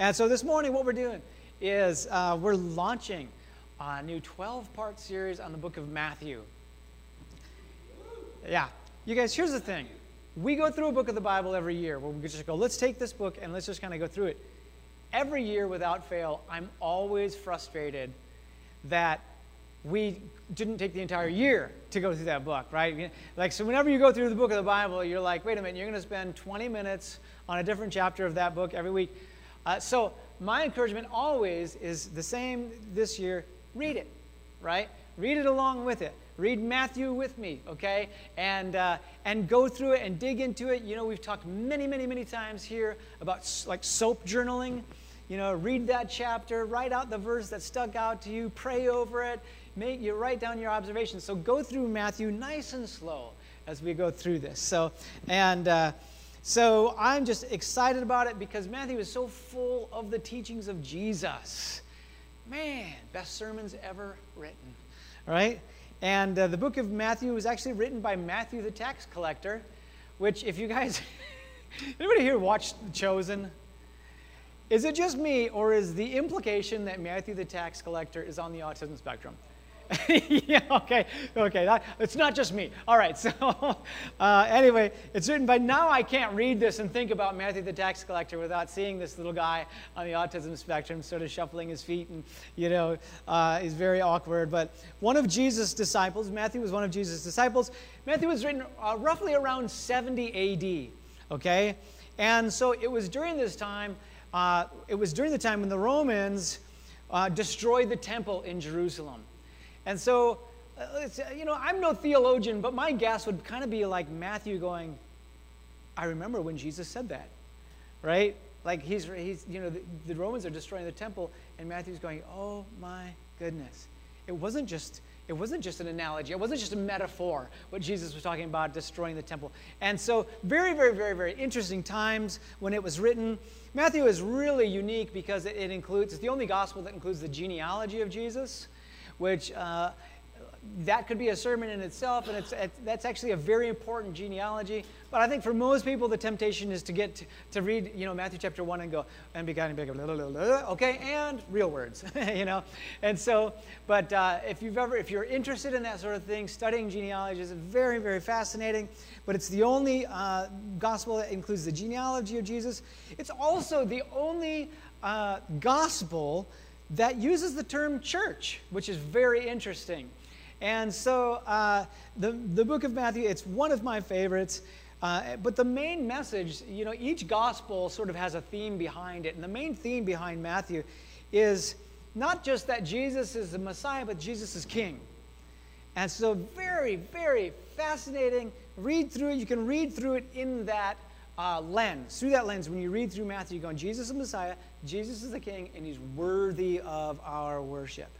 And so this morning, what we're doing is uh, we're launching a new 12 part series on the book of Matthew. Yeah. You guys, here's the thing. We go through a book of the Bible every year where we just go, let's take this book and let's just kind of go through it. Every year, without fail, I'm always frustrated that we didn't take the entire year to go through that book, right? Like, so whenever you go through the book of the Bible, you're like, wait a minute, you're going to spend 20 minutes on a different chapter of that book every week. Uh, so, my encouragement always is the same this year read it, right? Read it along with it. Read Matthew with me, okay? And, uh, and go through it and dig into it. You know, we've talked many, many, many times here about like soap journaling. You know, read that chapter, write out the verse that stuck out to you, pray over it, make you write down your observations. So go through Matthew nice and slow as we go through this. So, and uh, so I'm just excited about it because Matthew is so full of the teachings of Jesus. Man, best sermons ever written, right? And uh, the book of Matthew was actually written by Matthew the tax collector, which, if you guys, anybody here watched Chosen? Is it just me, or is the implication that Matthew the tax collector is on the autism spectrum? yeah, okay, okay. That, it's not just me. All right, so uh, anyway, it's written but now I can't read this and think about Matthew the tax collector without seeing this little guy on the autism spectrum sort of shuffling his feet and, you know, uh, is very awkward. But one of Jesus' disciples, Matthew was one of Jesus' disciples. Matthew was written uh, roughly around 70 AD, okay? And so it was during this time, uh, it was during the time when the Romans uh, destroyed the temple in Jerusalem. And so, uh, you know, I'm no theologian, but my guess would kind of be like Matthew going, I remember when Jesus said that, right? Like he's, he's you know, the, the Romans are destroying the temple, and Matthew's going, oh my goodness. It wasn't just it wasn't just an analogy. It wasn't just a metaphor, what Jesus was talking about, destroying the temple. And so, very, very, very, very interesting times when it was written. Matthew is really unique because it, it includes, it's the only gospel that includes the genealogy of Jesus which uh, that could be a sermon in itself, and it's, it's, that's actually a very important genealogy. But I think for most people, the temptation is to get to, to read, you know, Matthew chapter one and go and be kind of big, okay, and real words, you know. And so, but uh, if you've ever, if you're interested in that sort of thing, studying genealogy is very, very fascinating. But it's the only uh, gospel that includes the genealogy of Jesus. It's also the only uh, gospel that uses the term church, which is very interesting. And so uh, the, the book of Matthew, it's one of my favorites. Uh, but the main message, you know, each gospel sort of has a theme behind it. And the main theme behind Matthew is not just that Jesus is the Messiah, but Jesus is King. And so, very, very fascinating. Read through it. You can read through it in that uh, lens. Through that lens, when you read through Matthew, you're going, Jesus is the Messiah, Jesus is the King, and he's worthy of our worship.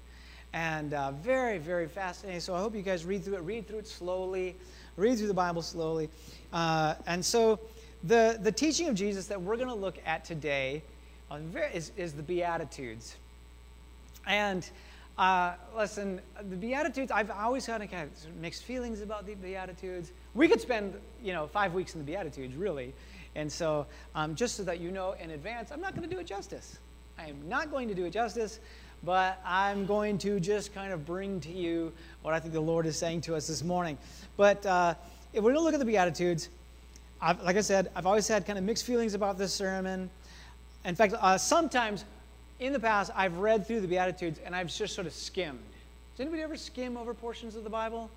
And uh, very, very fascinating. So I hope you guys read through it. Read through it slowly. Read through the Bible slowly. Uh, and so the, the teaching of Jesus that we're going to look at today is, is the Beatitudes. And uh, listen, the Beatitudes, I've always had kind of mixed feelings about the Beatitudes. We could spend, you know, five weeks in the Beatitudes, really. And so, um, just so that you know in advance, I'm not going to do it justice. I am not going to do it justice, but I'm going to just kind of bring to you what I think the Lord is saying to us this morning. But uh, if we're going to look at the Beatitudes, I've, like I said, I've always had kind of mixed feelings about this sermon. In fact, uh, sometimes in the past, I've read through the Beatitudes and I've just sort of skimmed. Does anybody ever skim over portions of the Bible?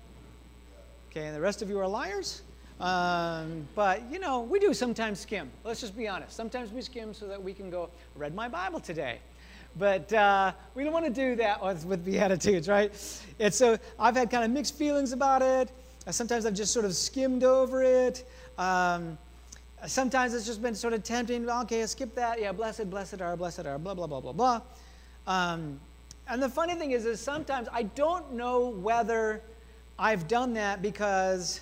Okay, and the rest of you are liars? Um, but, you know, we do sometimes skim. Let's just be honest. Sometimes we skim so that we can go, read my Bible today. But uh, we don't want to do that with, with Beatitudes, right? And so I've had kind of mixed feelings about it. Sometimes I've just sort of skimmed over it. Um, sometimes it's just been sort of tempting. Okay, I skip that. Yeah, blessed, blessed are, blessed are, blah, blah, blah, blah, blah. Um, and the funny thing is, is sometimes I don't know whether I've done that because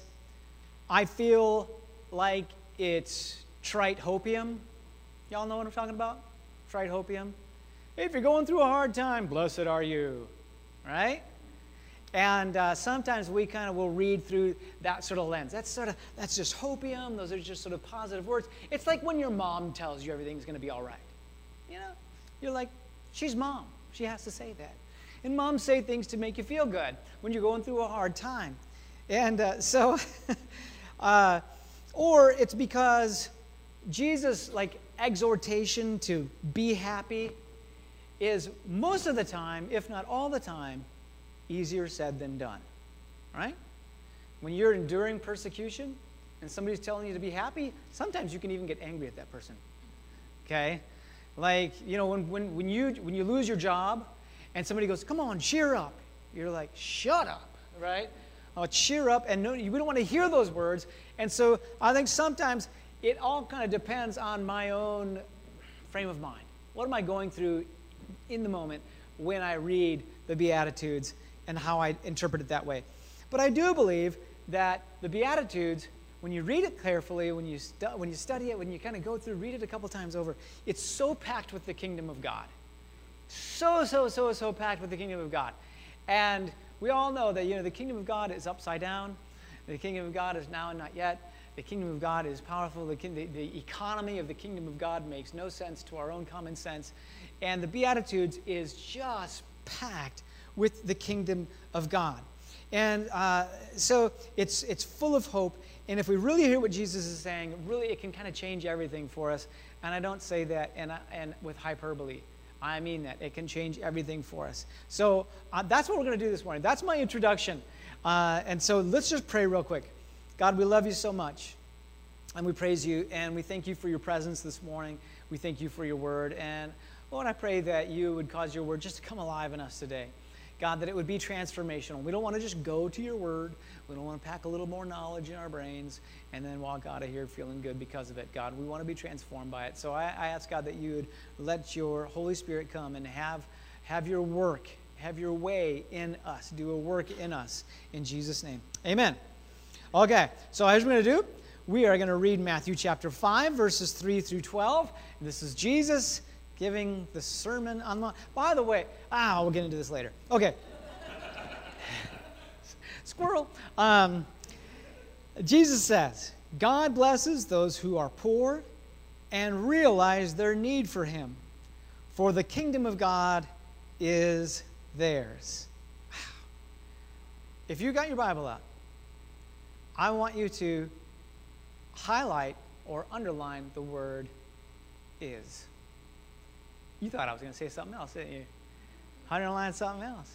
I feel like it's trite hopium. Y'all know what I'm talking about? Trite hopium. If you're going through a hard time, blessed are you. Right? And uh, sometimes we kind of will read through that sort of lens. That's sort of that's just hopium. Those are just sort of positive words. It's like when your mom tells you everything's going to be all right. You know, You're like, she's mom. She has to say that. And moms say things to make you feel good when you're going through a hard time. And uh, so, uh, or it's because Jesus, like exhortation to be happy, is most of the time, if not all the time, easier said than done. Right? When you're enduring persecution and somebody's telling you to be happy, sometimes you can even get angry at that person. Okay? Like, you know, when, when, when, you, when you lose your job and somebody goes, come on, cheer up, you're like, shut up, right? Oh, cheer up. And no, we don't want to hear those words. And so I think sometimes it all kind of depends on my own frame of mind. What am I going through in the moment when I read the Beatitudes and how I interpret it that way? But I do believe that the Beatitudes, when you read it carefully, when you, stu- when you study it, when you kind of go through, read it a couple times over, it's so packed with the kingdom of God. So, so, so, so packed with the kingdom of God. And we all know that, you know, the kingdom of God is upside down. The kingdom of God is now and not yet. The kingdom of God is powerful. The, the, the economy of the kingdom of God makes no sense to our own common sense. And the Beatitudes is just packed with the kingdom of God. And uh, so it's, it's full of hope. And if we really hear what Jesus is saying, really it can kind of change everything for us. And I don't say that and, and with hyperbole. I mean that. It can change everything for us. So uh, that's what we're going to do this morning. That's my introduction. Uh, and so let's just pray real quick. God, we love you so much. And we praise you. And we thank you for your presence this morning. We thank you for your word. And Lord, I pray that you would cause your word just to come alive in us today. God, that it would be transformational. We don't want to just go to your word. We don't want to pack a little more knowledge in our brains and then walk out of here feeling good because of it. God, we want to be transformed by it. So I, I ask, God, that you would let your Holy Spirit come and have, have your work, have your way in us, do a work in us. In Jesus' name. Amen. Okay, so here's what we're going to do. We are going to read Matthew chapter 5, verses 3 through 12. This is Jesus giving the Sermon on the Mount. By the way, ah, we'll get into this later. Okay. Squirrel. Um, Jesus says, God blesses those who are poor and realize their need for Him, for the kingdom of God is theirs. If you got your Bible out, I want you to highlight or underline the word is. You thought I was going to say something else, didn't you? Underline something else.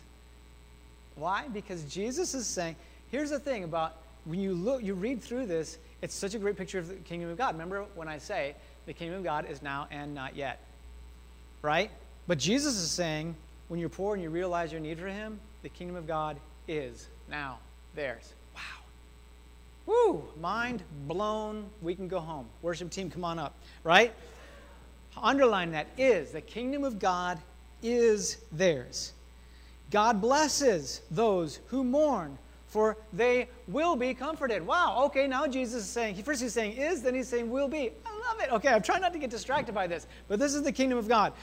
Why? Because Jesus is saying, here's the thing about when you look, you read through this, it's such a great picture of the kingdom of God. Remember when I say the kingdom of God is now and not yet. Right? But Jesus is saying, when you're poor and you realize your need for Him, the kingdom of God is now theirs. Wow. Woo! Mind blown. We can go home. Worship team, come on up. Right? Underline that is. The kingdom of God is theirs. God blesses those who mourn, for they will be comforted. Wow, okay, now Jesus is saying, first he's saying is, then he's saying will be. I love it. Okay, I'm trying not to get distracted by this, but this is the kingdom of God.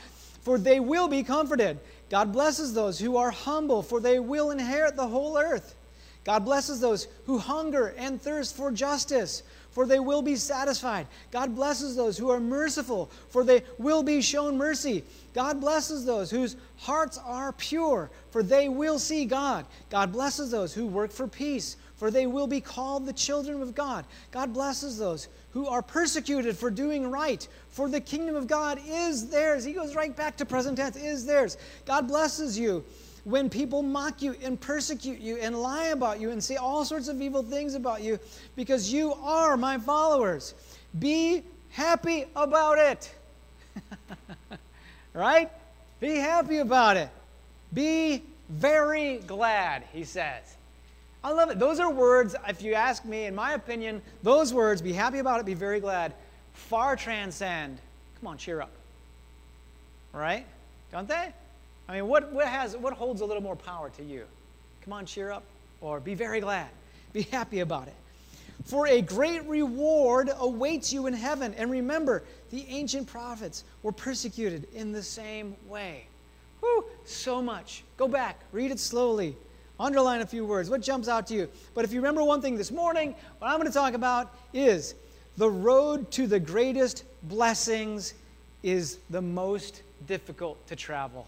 For they will be comforted. God blesses those who are humble, for they will inherit the whole earth. God blesses those who hunger and thirst for justice, for they will be satisfied. God blesses those who are merciful, for they will be shown mercy. God blesses those whose hearts are pure, for they will see God. God blesses those who work for peace, for they will be called the children of God. God blesses those who are persecuted for doing right, for the kingdom of God is theirs. He goes right back to present tense, is theirs. God blesses you when people mock you and persecute you and lie about you and say all sorts of evil things about you because you are my followers. Be happy about it. right? Be happy about it. Be very glad, he says. I love it. Those are words, if you ask me, in my opinion, those words, be happy about it, be very glad, far transcend. Come on, cheer up. Right? Don't they? I mean, what, what, has, what holds a little more power to you? Come on, cheer up, or be very glad. Be happy about it. For a great reward awaits you in heaven. And remember, the ancient prophets were persecuted in the same way. Whew, so much. Go back, read it slowly, underline a few words. What jumps out to you? But if you remember one thing this morning, what I'm going to talk about is the road to the greatest blessings is the most difficult to travel.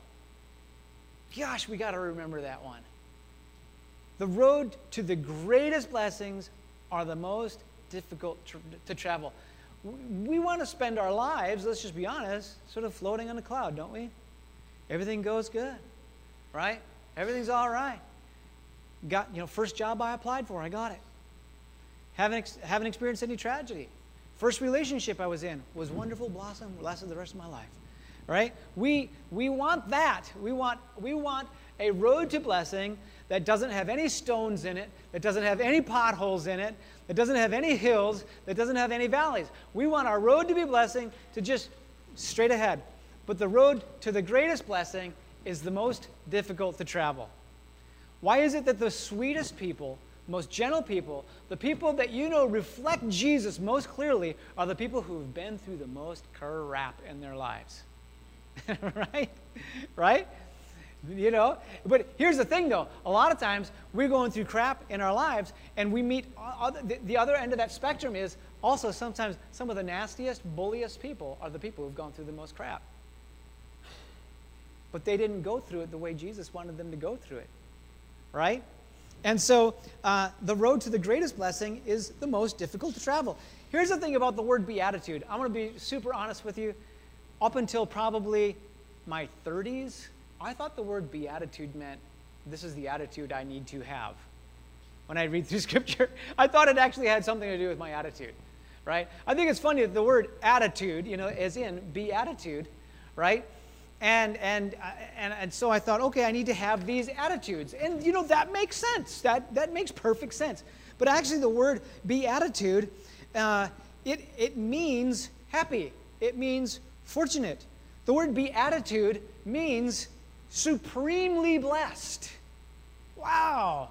Gosh, we got to remember that one. The road to the greatest blessings are the most difficult to, travel. We want to spend our lives, let's just be honest, sort of floating on a cloud, don't we? Everything goes good, right? Everything's all right. Got, you know, first job I applied for, I got it. Haven't, haven't experienced any tragedy. First relationship I was in was wonderful, blossom, lasted the rest of my life. Right? We, we want that. We want, we want a road to blessing that doesn't have any stones in it, that doesn't have any potholes in it, that doesn't have any hills, that doesn't have any valleys. We want our road to be blessing to just straight ahead. But the road to the greatest blessing is the most difficult to travel. Why is it that the sweetest people, most gentle people, the people that you know reflect Jesus most clearly are the people who have been through the most crap in their lives? right? Right? You know? But here's the thing though a lot of times we're going through crap in our lives, and we meet the other end of that spectrum is also sometimes some of the nastiest, bulliest people are the people who've gone through the most crap. But they didn't go through it the way Jesus wanted them to go through it. Right? And so uh, the road to the greatest blessing is the most difficult to travel. Here's the thing about the word beatitude. I'm going to be super honest with you. Up until probably my 30s, I thought the word beatitude meant this is the attitude I need to have. When I read through scripture, I thought it actually had something to do with my attitude, right? I think it's funny that the word attitude, you know, as in beatitude, right? And, and, uh, and, and so I thought, okay, I need to have these attitudes. And, you know, that makes sense. That, that makes perfect sense. But actually, the word beatitude, uh, it, it means happy, it means fortunate. The word beatitude means supremely blessed. Wow.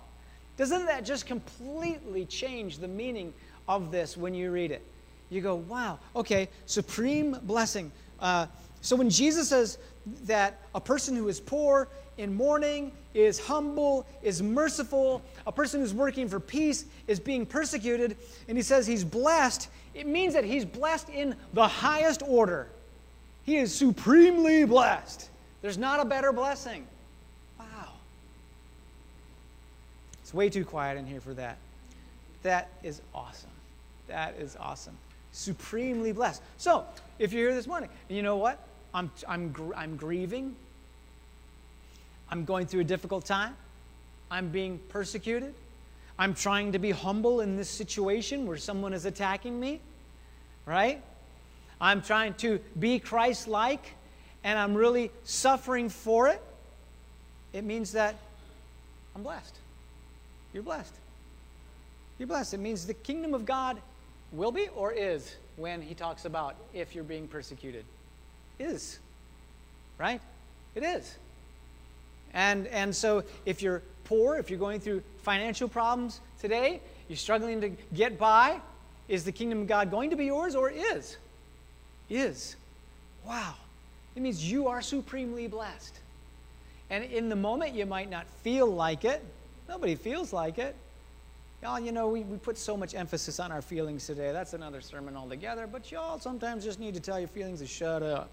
Doesn't that just completely change the meaning of this when you read it? You go, wow, okay, supreme blessing. Uh, so when Jesus says that a person who is poor in mourning is humble, is merciful, a person who's working for peace is being persecuted, and he says he's blessed, it means that he's blessed in the highest order. He is supremely blessed. There's not a better blessing. Wow. It's way too quiet in here for that. That is awesome. That is awesome. Supremely blessed. So, if you're here this morning, you know what? I'm, I'm, I'm grieving. I'm going through a difficult time. I'm being persecuted. I'm trying to be humble in this situation where someone is attacking me, right? I'm trying to be Christ like and I'm really suffering for it, it means that I'm blessed. You're blessed. You're blessed. It means the kingdom of God will be or is when he talks about if you're being persecuted. Is. Right? It is. And, and so if you're poor, if you're going through financial problems today, you're struggling to get by, is the kingdom of God going to be yours or is? Is. Wow. It means you are supremely blessed. And in the moment, you might not feel like it. Nobody feels like it. Y'all, you know, we, we put so much emphasis on our feelings today. That's another sermon altogether. But y'all sometimes just need to tell your feelings to shut up.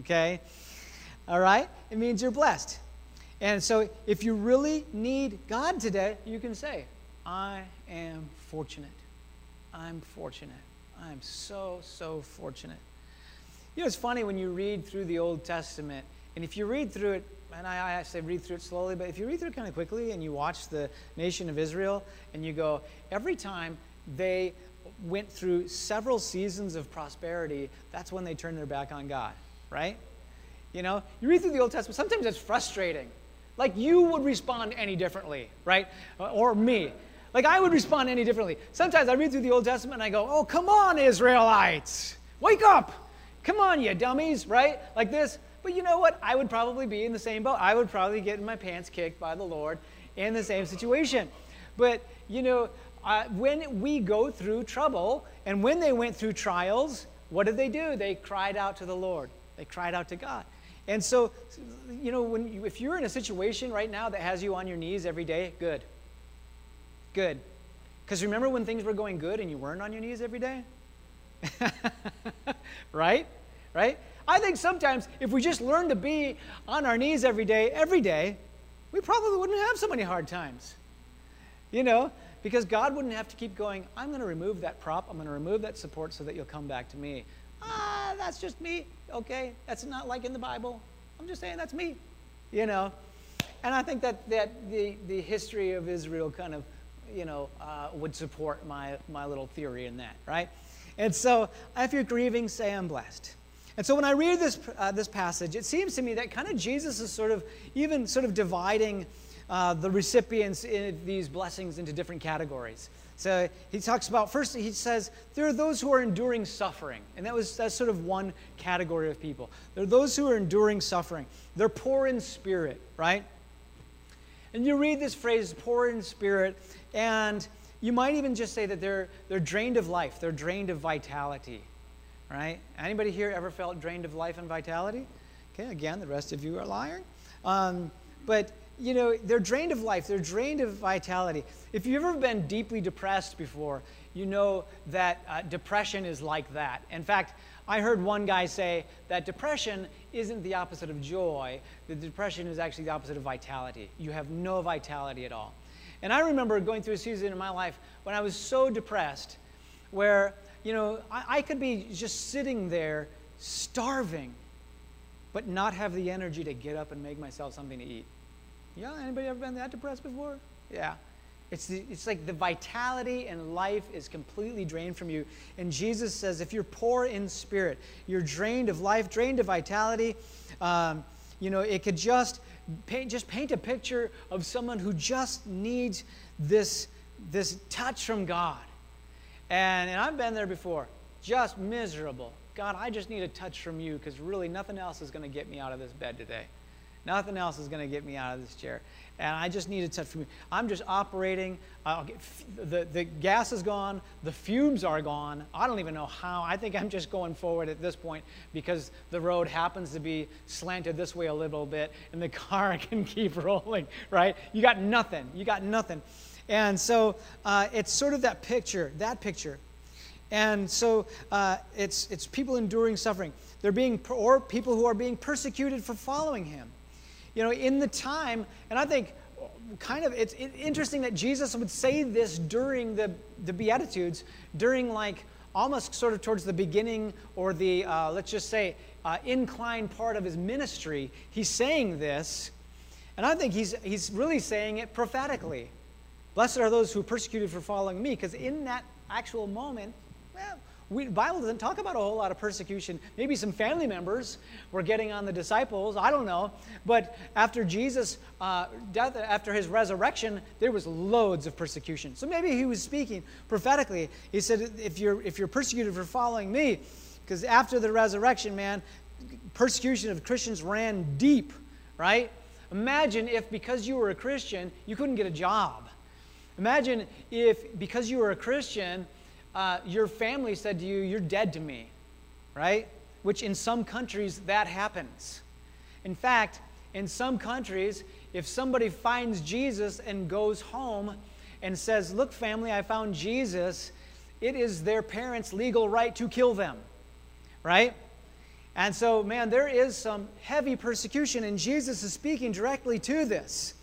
Okay? All right? It means you're blessed. And so if you really need God today, you can say, I am fortunate. I'm fortunate. I'm so, so fortunate. You know, it's funny when you read through the Old Testament, and if you read through it, and I, I say read through it slowly, but if you read through it kind of quickly and you watch the nation of Israel and you go, every time they went through several seasons of prosperity, that's when they turned their back on God, right? You know, you read through the Old Testament, sometimes it's frustrating. Like you would respond any differently, right? Uh, or me. Like I would respond any differently. Sometimes I read through the Old Testament and I go, oh, come on, Israelites, wake up. Come on, you dummies, right? Like this. But you know what? I would probably be in the same boat. I would probably get in my pants kicked by the Lord in the same situation. But, you know, uh, when we go through trouble and when they went through trials, what did they do? They cried out to the Lord, they cried out to God. And so, you know, when you, if you're in a situation right now that has you on your knees every day, good. Good. Because remember when things were going good and you weren't on your knees every day? right? Right? I think sometimes if we just learn to be on our knees every day, every day, we probably wouldn't have so many hard times. You know, because God wouldn't have to keep going, I'm going to remove that prop, I'm going to remove that support so that you'll come back to me. Ah, that's just me. Okay, that's not like in the Bible. I'm just saying that's me. You know, and I think that, that the, the history of Israel kind of, you know, uh, would support my, my little theory in that, right? And so if you're grieving, say I'm blessed. And so when I read this, uh, this passage, it seems to me that kind of Jesus is sort of even sort of dividing uh, the recipients in these blessings into different categories. So he talks about first he says there are those who are enduring suffering, and that was that's sort of one category of people. There are those who are enduring suffering. They're poor in spirit, right? And you read this phrase, poor in spirit, and you might even just say that they're they're drained of life, they're drained of vitality. Right? Anybody here ever felt drained of life and vitality? Okay, again, the rest of you are lying. Um, but you know, they're drained of life, they're drained of vitality. If you've ever been deeply depressed before, you know that uh, depression is like that. In fact, I heard one guy say that depression isn't the opposite of joy, the depression is actually the opposite of vitality. You have no vitality at all. And I remember going through a season in my life when I was so depressed, where, you know, I, I could be just sitting there starving, but not have the energy to get up and make myself something to eat. Yeah, anybody ever been that depressed before? Yeah. It's, the, it's like the vitality and life is completely drained from you. And Jesus says, if you're poor in spirit, you're drained of life, drained of vitality. Um, you know, it could just paint, just paint a picture of someone who just needs this, this touch from God. And, and I've been there before, just miserable. God, I just need a touch from you because really nothing else is going to get me out of this bed today. Nothing else is going to get me out of this chair. And I just need a touch from you. I'm just operating. Get, the, the gas is gone. The fumes are gone. I don't even know how. I think I'm just going forward at this point because the road happens to be slanted this way a little bit and the car can keep rolling, right? You got nothing. You got nothing. And so uh, it's sort of that picture, that picture. And so uh, it's, it's people enduring suffering. They're being, or people who are being persecuted for following him you know, in the time, and I think kind of it's interesting that Jesus would say this during the, the Beatitudes, during like almost sort of towards the beginning or the, uh, let's just say, uh, part of his ministry. He's saying this, and I think he's, he's really saying it prophetically. Blessed are those who persecuted for following me, because in that actual moment, well, we, Bible doesn't talk about a whole lot of persecution. Maybe some family members were getting on the disciples. I don't know. But after Jesus' uh, death, after his resurrection, there was loads of persecution. So maybe he was speaking prophetically. He said, "If you're if you're persecuted for following me, because after the resurrection, man, persecution of Christians ran deep, right? Imagine if because you were a Christian, you couldn't get a job. Imagine if because you were a Christian." Uh, your family said to you, You're dead to me, right? Which in some countries that happens. In fact, in some countries, if somebody finds Jesus and goes home and says, Look, family, I found Jesus, it is their parents' legal right to kill them, right? And so, man, there is some heavy persecution, and Jesus is speaking directly to this.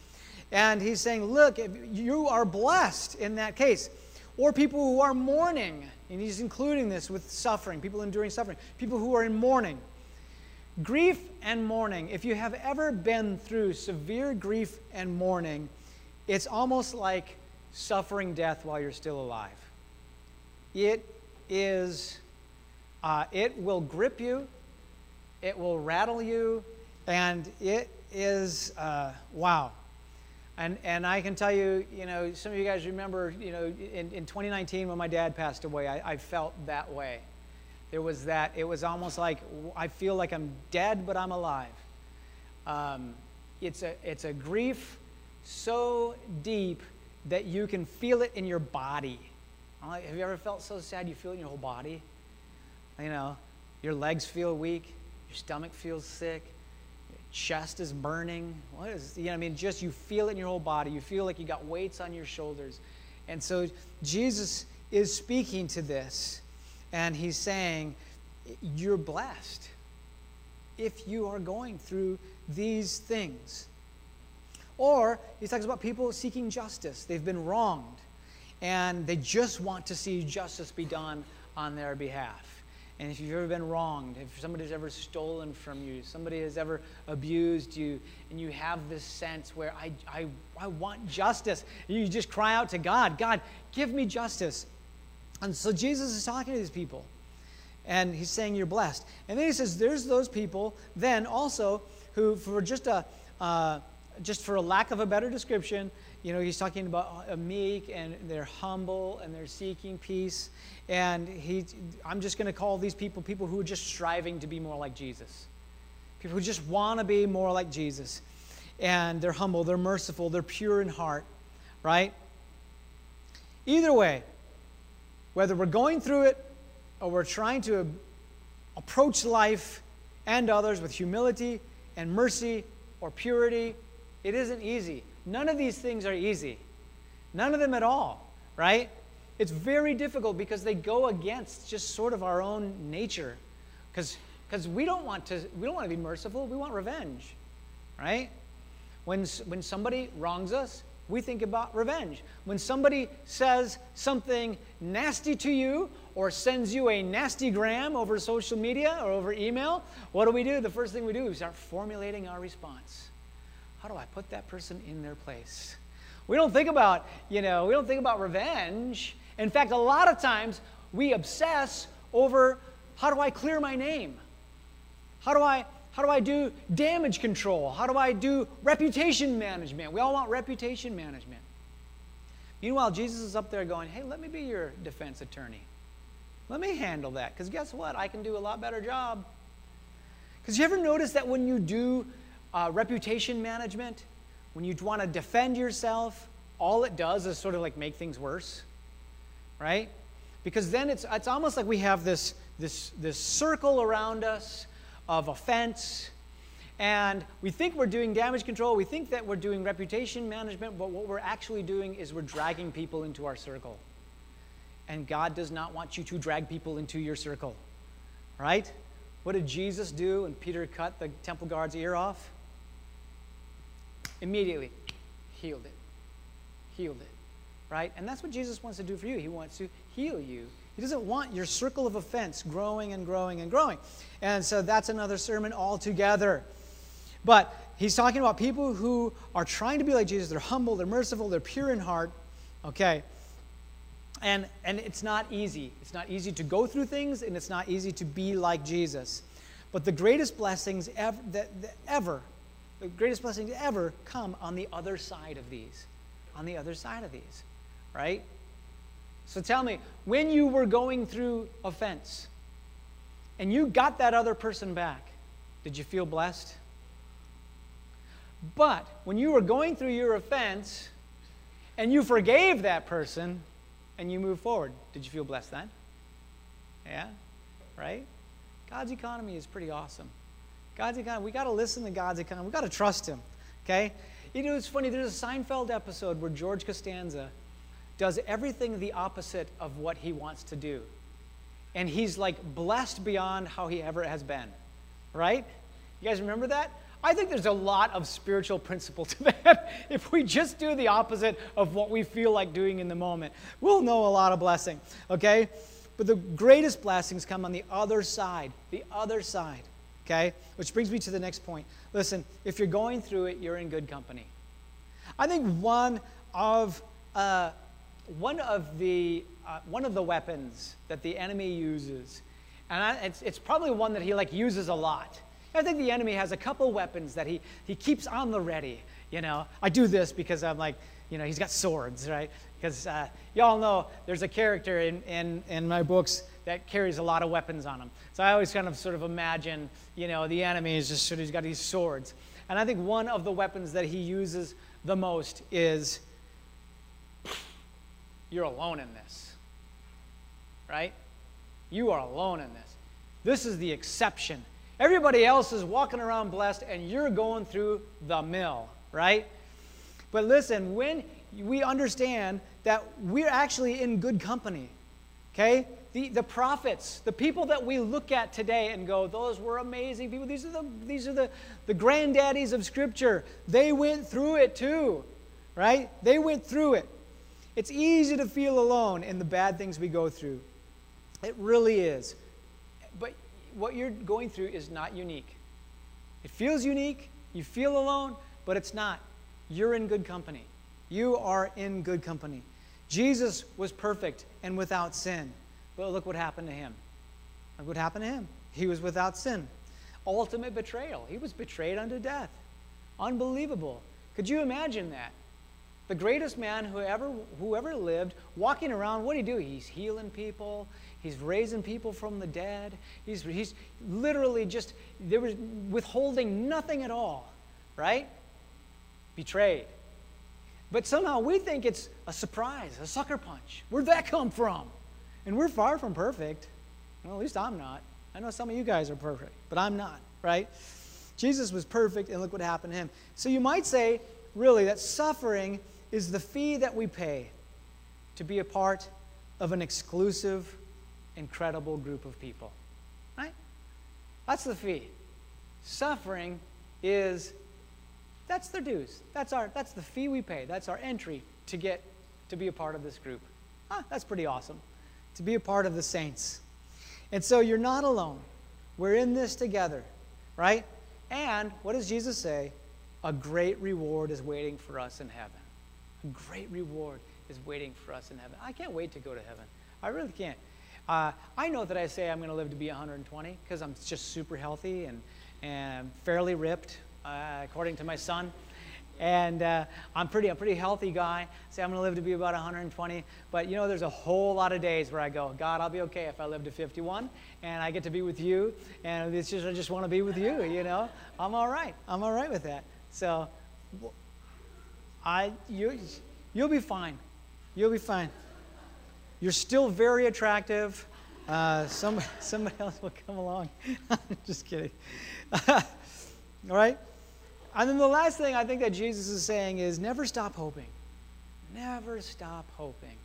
And he's saying, Look, you are blessed in that case or people who are mourning. And he's including this with suffering, people enduring suffering, people who are in mourning. Grief and mourning, if you have ever been through severe grief and mourning, it's almost like suffering death while you're still alive. It is, uh, it will grip you, it will rattle you, and it is, uh, wow. And, and I can tell you, you know, some of you guys remember, you know, in, in 2019 when my dad passed away, I, I felt that way. There was that, it was almost like I feel like I'm dead, but I'm alive. Um, it's, a, it's a grief so deep that you can feel it in your body. Have you ever felt so sad you feel it in your whole body? You know, your legs feel weak, your stomach feels sick, chest is burning. What is, you know, I mean, just you feel it in your whole body. You feel like you got weights on your shoulders. And so Jesus is speaking to this, and he's saying, You're blessed. if you are going through these things. Or he talks about people seeking justice. They've been wronged, and they just want to see justice be done on their behalf. And if you've ever been wronged, if somebody's ever stolen from you, somebody has ever abused you, and you have this sense where I, I, I want justice, you just cry out to God, God, give me justice. And so Jesus is talking to these people, and he's saying, You're blessed. And then he says, There's those people, then also, who, for just a, uh, just for a lack of a better description, you know, he's talking about a meek and they're humble and they're seeking peace. And he, I'm just going to call these people people who are just striving to be more like Jesus. People who just want to be more like Jesus. And they're humble, they're merciful, they're pure in heart, right? Either way, whether we're going through it or we're trying to approach life and others with humility and mercy or purity, it isn't easy. None of these things are easy. None of them at all, right? It's very difficult because they go against just sort of our own nature. Because we don't want to we don't want to be merciful, we want revenge. Right? When when somebody wrongs us, we think about revenge. When somebody says something nasty to you or sends you a nasty gram over social media or over email, what do we do? The first thing we do is start formulating our response how do I put that person in their place? We don't think about, you know, we don't think about revenge. In fact, a lot of times we obsess over how do I clear my name? How do I how do I do damage control? How do I do reputation management? We all want reputation management. Meanwhile, Jesus is up there going, "Hey, let me be your defense attorney. Let me handle that cuz guess what? I can do a lot better job." Cuz you ever notice that when you do uh, reputation management, when you want to defend yourself, all it does is sort of like make things worse, right? Because then it's, it's almost like we have this, this, this circle around us of offense, and we think we're doing damage control, we think that we're doing reputation management, but what we're actually doing is we're dragging people into our circle. And God does not want you to drag people into your circle, right? What did Jesus do when Peter cut the temple guard's ear off? Immediately healed it. Healed it. Right? And that's what Jesus wants to do for you. He wants to heal you. He doesn't want your circle of offense growing and growing and growing. And so that's another sermon altogether. But he's talking about people who are trying to be like Jesus. They're humble, they're merciful, they're pure in heart. Okay? And, and it's not easy. It's not easy to go through things, and it's not easy to be like Jesus. But the greatest blessings ever, that, that ever the greatest blessings ever come on the other side of these. On the other side of these, right? So tell me, when you were going through offense and you got that other person back, did you feel blessed? But when you were going through your offense and you forgave that person and you moved forward, did you feel blessed then? Yeah? Right? God's economy is pretty awesome. God's economy. We got to listen to God's economy. We got to trust Him. Okay? You know, it's funny. There's a Seinfeld episode where George Costanza does everything the opposite of what he wants to do, and he's like blessed beyond how he ever has been. Right? You guys remember that? I think there's a lot of spiritual principle to that. if we just do the opposite of what we feel like doing in the moment, we'll know a lot of blessing. Okay? But the greatest blessings come on the other side. The other side. Okay? Which brings me to the next point. Listen, if you're going through it, you're in good company. I think one of, uh, one of, the, uh, one of the weapons that the enemy uses, and I, it's, it's probably one that he like uses a lot. I think the enemy has a couple weapons that he, he keeps on the ready. You know, I do this because I'm like, you know, he's got swords, right? Because uh, y'all know there's a character in, in, in my books that carries a lot of weapons on him. So I always kind of sort of imagine, you know, the enemy is just sort of, he's got these swords. And I think one of the weapons that he uses the most is you're alone in this. Right? You are alone in this. This is the exception. Everybody else is walking around blessed, and you're going through the mill, right? But listen, when we understand that we're actually in good company, okay? The, the prophets, the people that we look at today and go, those were amazing people. These are the, these are the, the granddaddies of Scripture. They went through it too, right? They went through it. It's easy to feel alone in the bad things we go through. It really is. But what you're going through is not unique. It feels unique, you feel alone, but it's not. You're in good company. You are in good company. Jesus was perfect and without sin. But look what happened to him. Look what happened to him. He was without sin. Ultimate betrayal. He was betrayed unto death. Unbelievable. Could you imagine that? The greatest man who ever, who ever lived, walking around, what did he do? He's healing people. He's raising people from the dead. He's, he's literally just, there was withholding nothing at all, right? Betrayed. But somehow we think it's a surprise, a sucker punch. Where'd that come from? And we're far from perfect. Well, at least I'm not. I know some of you guys are perfect, but I'm not, right? Jesus was perfect, and look what happened to him. So you might say, really, that suffering is the fee that we pay to be a part of an exclusive, incredible group of people. Right? That's the fee. Suffering is that's the dues. That's our that's the fee we pay. That's our entry to get to be a part of this group. Ah, that's pretty awesome to be a part of the saints. And so you're not alone. We're in this together, right? And what does Jesus say? A great reward is waiting for us in heaven. A great reward is waiting for us in heaven. I can't wait to go to heaven. I really can't. Uh, I know that I say I'm going to live to be 120 because I'm just super healthy and, and fairly ripped, uh, according to my son and uh, I'm pretty, a pretty healthy guy. Say I'm going to live to be about 120. But you know, there's a whole lot of days where I go, God, I'll be okay if I live to 51, and I get to be with you, and it's just I just want to be with you. You know, I'm all right. I'm all right with that. So, I you you'll be fine. You'll be fine. You're still very attractive. Uh, somebody, somebody else will come along. just kidding. all right. And then the last thing I think that Jesus is saying is never stop hoping. Never stop hoping.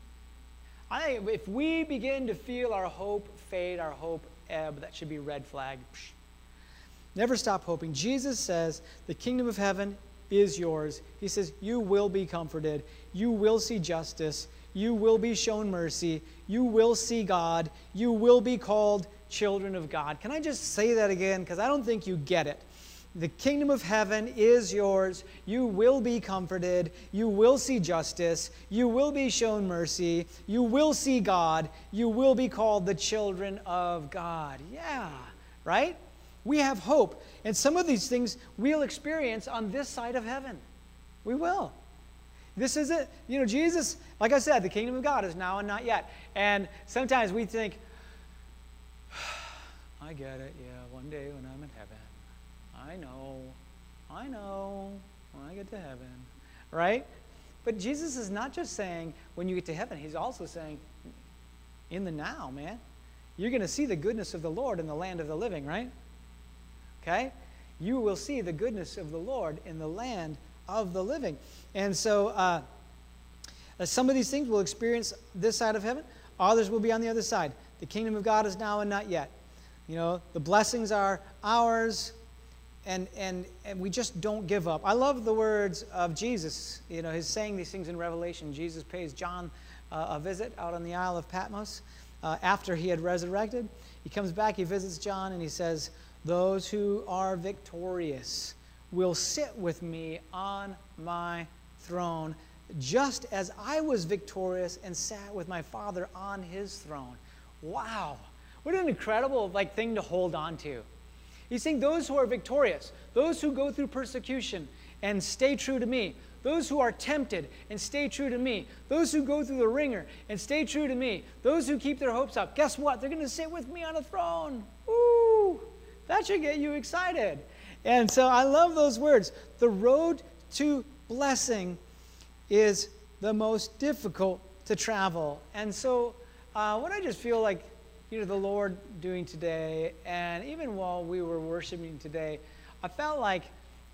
I think if we begin to feel our hope fade, our hope ebb, that should be red flag. Psh. Never stop hoping. Jesus says the kingdom of heaven is yours. He says you will be comforted. You will see justice. You will be shown mercy. You will see God. You will be called children of God. Can I just say that again? Because I don't think you get it. The kingdom of heaven is yours. You will be comforted. You will see justice. You will be shown mercy. You will see God. You will be called the children of God. Yeah, right? We have hope. And some of these things we'll experience on this side of heaven. We will. This is it. You know, Jesus, like I said, the kingdom of God is now and not yet. And sometimes we think, I get it. Yeah, one day when I'm in heaven. I know, I know, when I get to heaven, right? But Jesus is not just saying when you get to heaven, he's also saying in the now, man. You're going to see the goodness of the Lord in the land of the living, right? Okay? You will see the goodness of the Lord in the land of the living. And so uh, uh some of these things we'll experience this side of heaven, others will be on the other side. The kingdom of God is now and not yet. You know, the blessings are ours and, and, and we just don't give up. I love the words of Jesus. You know, he's saying these things in Revelation. Jesus pays John uh, a visit out on the Isle of Patmos uh, after he had resurrected. He comes back, he visits John, and he says, Those who are victorious will sit with me on my throne, just as I was victorious and sat with my Father on his throne. Wow. What an incredible like thing to hold on to. He's saying those who are victorious, those who go through persecution and stay true to me, those who are tempted and stay true to me, those who go through the wringer and stay true to me, those who keep their hopes up, guess what? They're going to sit with me on a throne. Woo! That should get you excited. And so I love those words. The road to blessing is the most difficult to travel. And so, uh, what I just feel like you know, the Lord doing today. And even while we were worshiping today, I felt like,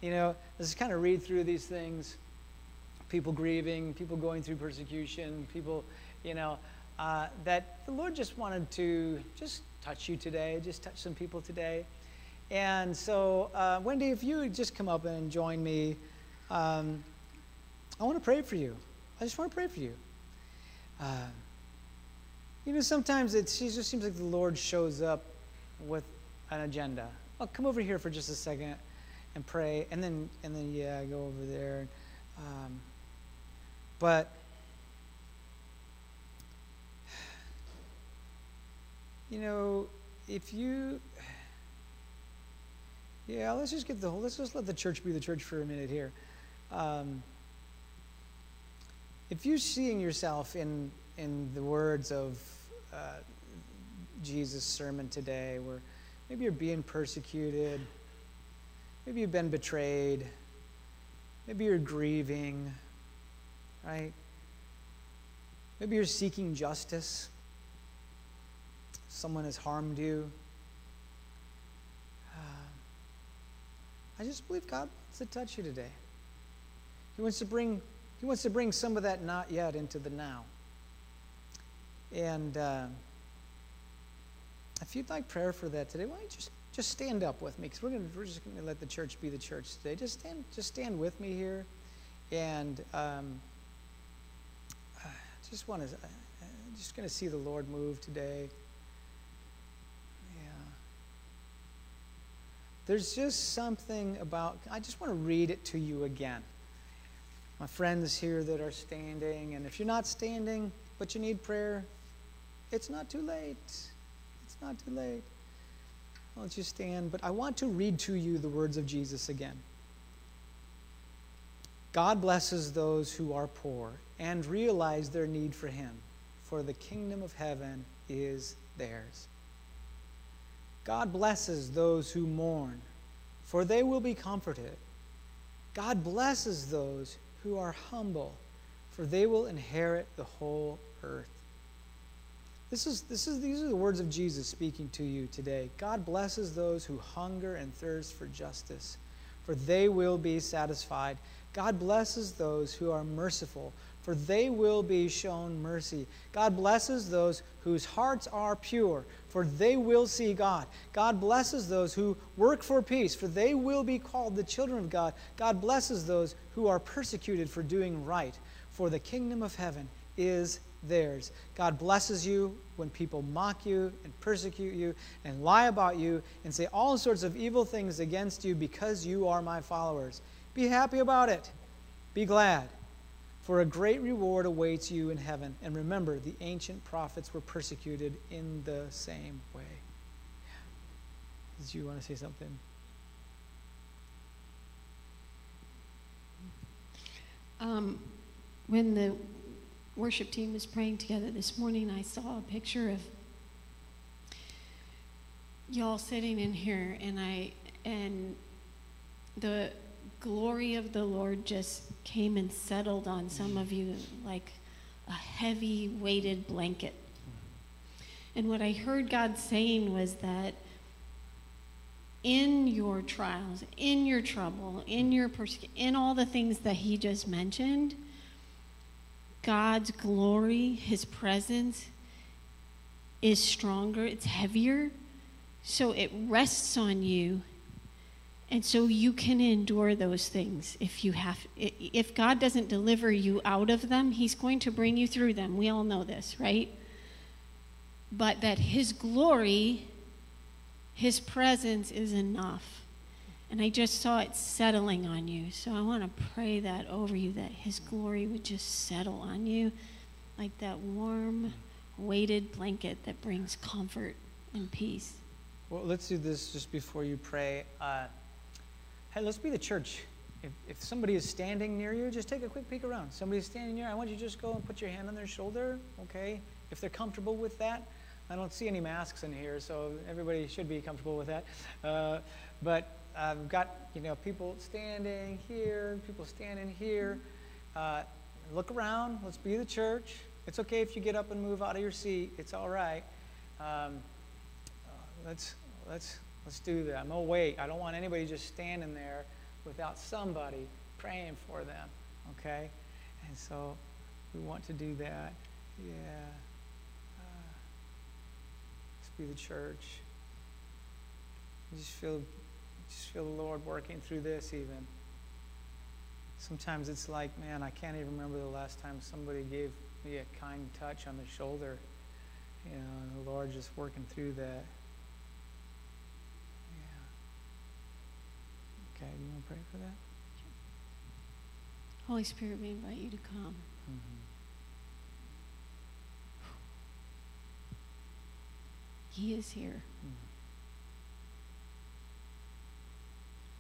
you know, let's kind of read through these things people grieving, people going through persecution, people, you know, uh, that the Lord just wanted to just touch you today, just touch some people today. And so, uh, Wendy, if you would just come up and join me, um, I want to pray for you. I just want to pray for you. Uh, you know, sometimes it just seems like the Lord shows up with an agenda. I'll come over here for just a second and pray, and then and then yeah, I go over there. Um, but you know, if you yeah, let's just get the whole. Let's just let the church be the church for a minute here. Um, if you're seeing yourself in in the words of uh, Jesus' sermon today, where maybe you're being persecuted, maybe you've been betrayed, maybe you're grieving, right? Maybe you're seeking justice. Someone has harmed you. Uh, I just believe God wants to touch you today. He wants to bring He wants to bring some of that not yet into the now. And uh, if you'd like prayer for that today, why don't you just, just stand up with me? Because we're, we're just going to let the church be the church today. Just stand, just stand with me here. And um, I just want to, I'm just going to see the Lord move today. Yeah. There's just something about, I just want to read it to you again. My friends here that are standing, and if you're not standing, but you need prayer, it's not too late. It's not too late. I'll let you stand, but I want to read to you the words of Jesus again. God blesses those who are poor and realize their need for Him, for the kingdom of heaven is theirs. God blesses those who mourn, for they will be comforted. God blesses those who are humble, for they will inherit the whole earth. This is, this is, these are the words of Jesus speaking to you today. God blesses those who hunger and thirst for justice, for they will be satisfied. God blesses those who are merciful, for they will be shown mercy. God blesses those whose hearts are pure, for they will see God. God blesses those who work for peace, for they will be called the children of God. God blesses those who are persecuted for doing right, for the kingdom of heaven is theirs. God blesses you when people mock you and persecute you and lie about you and say all sorts of evil things against you because you are my followers. Be happy about it. Be glad. For a great reward awaits you in heaven. And remember, the ancient prophets were persecuted in the same way. Did you want to say something? Um, when the worship team was praying together this morning, I saw a picture of y'all sitting in here, and I and the glory of the Lord just came and settled on some of you like a heavy weighted blanket. And what I heard God saying was that in your trials, in your trouble, in your persecution, in all the things that He just mentioned, God's glory, His presence is stronger, it's heavier, so it rests on you. And so you can endure those things if you have if God doesn't deliver you out of them, he's going to bring you through them. We all know this, right? But that his glory, his presence is enough. And I just saw it settling on you. So I want to pray that over you, that His glory would just settle on you like that warm, weighted blanket that brings comfort and peace. Well, let's do this just before you pray. Uh, hey, let's be the church. If, if somebody is standing near you, just take a quick peek around. Somebody's standing near, I want you to just go and put your hand on their shoulder, okay? If they're comfortable with that. I don't see any masks in here, so everybody should be comfortable with that. Uh, but I've got you know people standing here, people standing here. Uh, look around. Let's be the church. It's okay if you get up and move out of your seat. It's all right. Um, uh, let's let's let's do that. I'm. I don't want anybody just standing there without somebody praying for them. Okay, and so we want to do that. Yeah. let's be the church. I just feel, just feel the Lord working through this even. Sometimes it's like, man, I can't even remember the last time somebody gave me a kind touch on the shoulder. You know, the Lord just working through that. Yeah. Okay, do you want to pray for that? Holy Spirit, we invite you to come. Mm-hmm. He is here. Mm-hmm.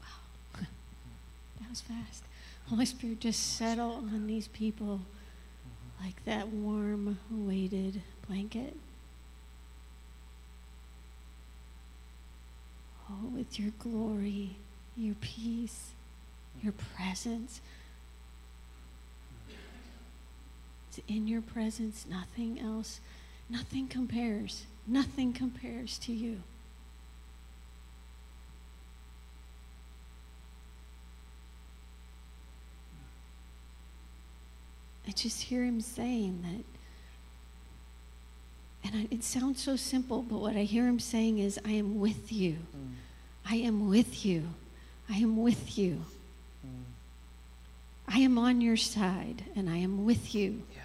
Wow. that was fast. Holy Spirit, just settle on these people like that warm, weighted blanket. Oh, with your glory, your peace, your presence. It's in your presence, nothing else, nothing compares. Nothing compares to you. I just hear him saying that. And I, it sounds so simple, but what I hear him saying is, I am with you. Mm. I am with you. I am with you. Mm. I am on your side, and I am with you. Yeah.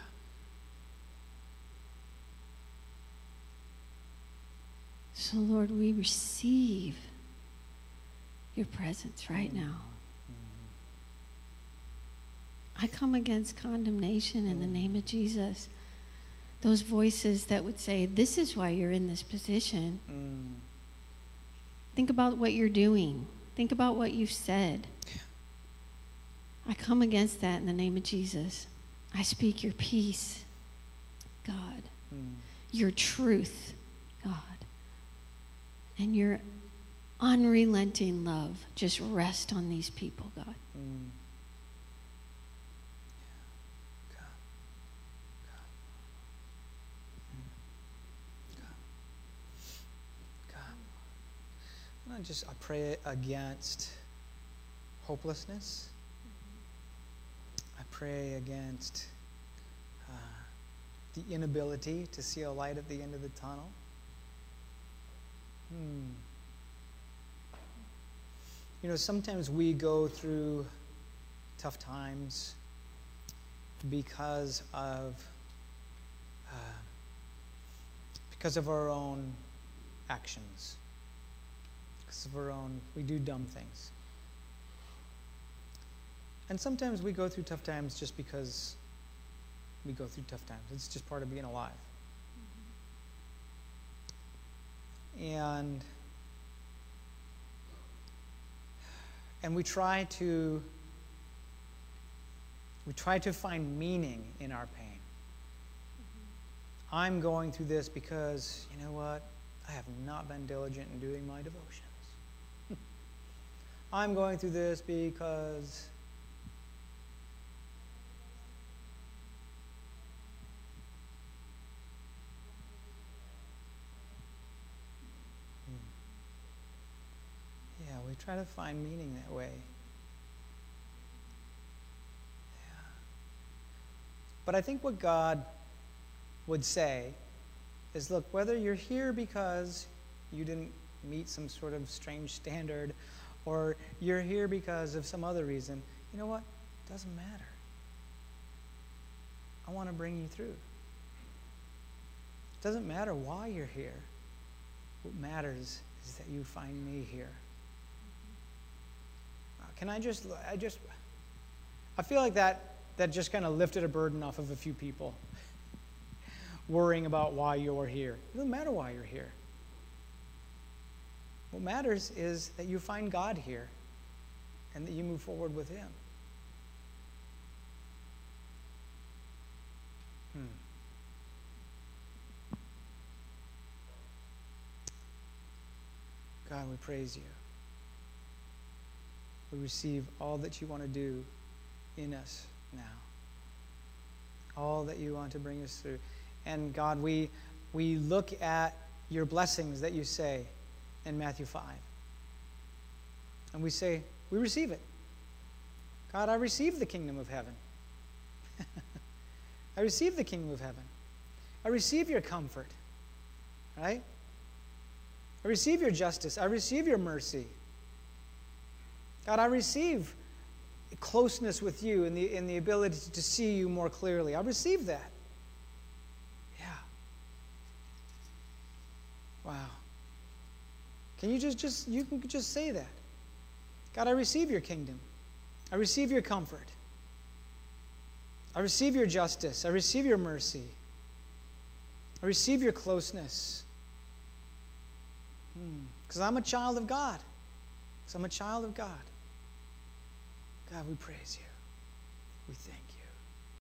So, Lord, we receive your presence right now. I come against condemnation in the name of Jesus. Those voices that would say, This is why you're in this position. Mm. Think about what you're doing, think about what you've said. I come against that in the name of Jesus. I speak your peace, God, Mm. your truth, God, and your unrelenting love. Just rest on these people, God. Mm. God. God. God. God. And I just I pray against hopelessness. I pray against uh, the inability to see a light at the end of the tunnel. Hmm. You know, sometimes we go through tough times because of uh, because of our own actions, because of our own we do dumb things, and sometimes we go through tough times just because we go through tough times. It's just part of being alive, and and we try to we try to find meaning in our pain. I'm going through this because you know what? I have not been diligent in doing my devotions i'm going through this because hmm. Yeah, we try to find meaning that way. Yeah. But I think what God would say is look, whether you're here because you didn't meet some sort of strange standard or you're here because of some other reason, you know what? It doesn't matter. I want to bring you through. It doesn't matter why you're here. What matters is that you find me here. Uh, Can I just, I just, I feel like that, that just kind of lifted a burden off of a few people worrying about why you're here. It doesn't matter why you're here. What matters is that you find God here and that you move forward with Him. Hmm. God, we praise you. We receive all that you want to do in us now. All that you want to bring us through. And God, we, we look at your blessings that you say in Matthew 5. And we say, we receive it. God, I receive the kingdom of heaven. I receive the kingdom of heaven. I receive your comfort. Right? I receive your justice. I receive your mercy. God, I receive closeness with you and the, and the ability to see you more clearly. I receive that. Yeah. Wow. Can you just, just you can just say that? God, I receive your kingdom. I receive your comfort. I receive your justice. I receive your mercy. I receive your closeness. Because hmm. I'm a child of God. Because I'm a child of God. God, we praise you. We thank you.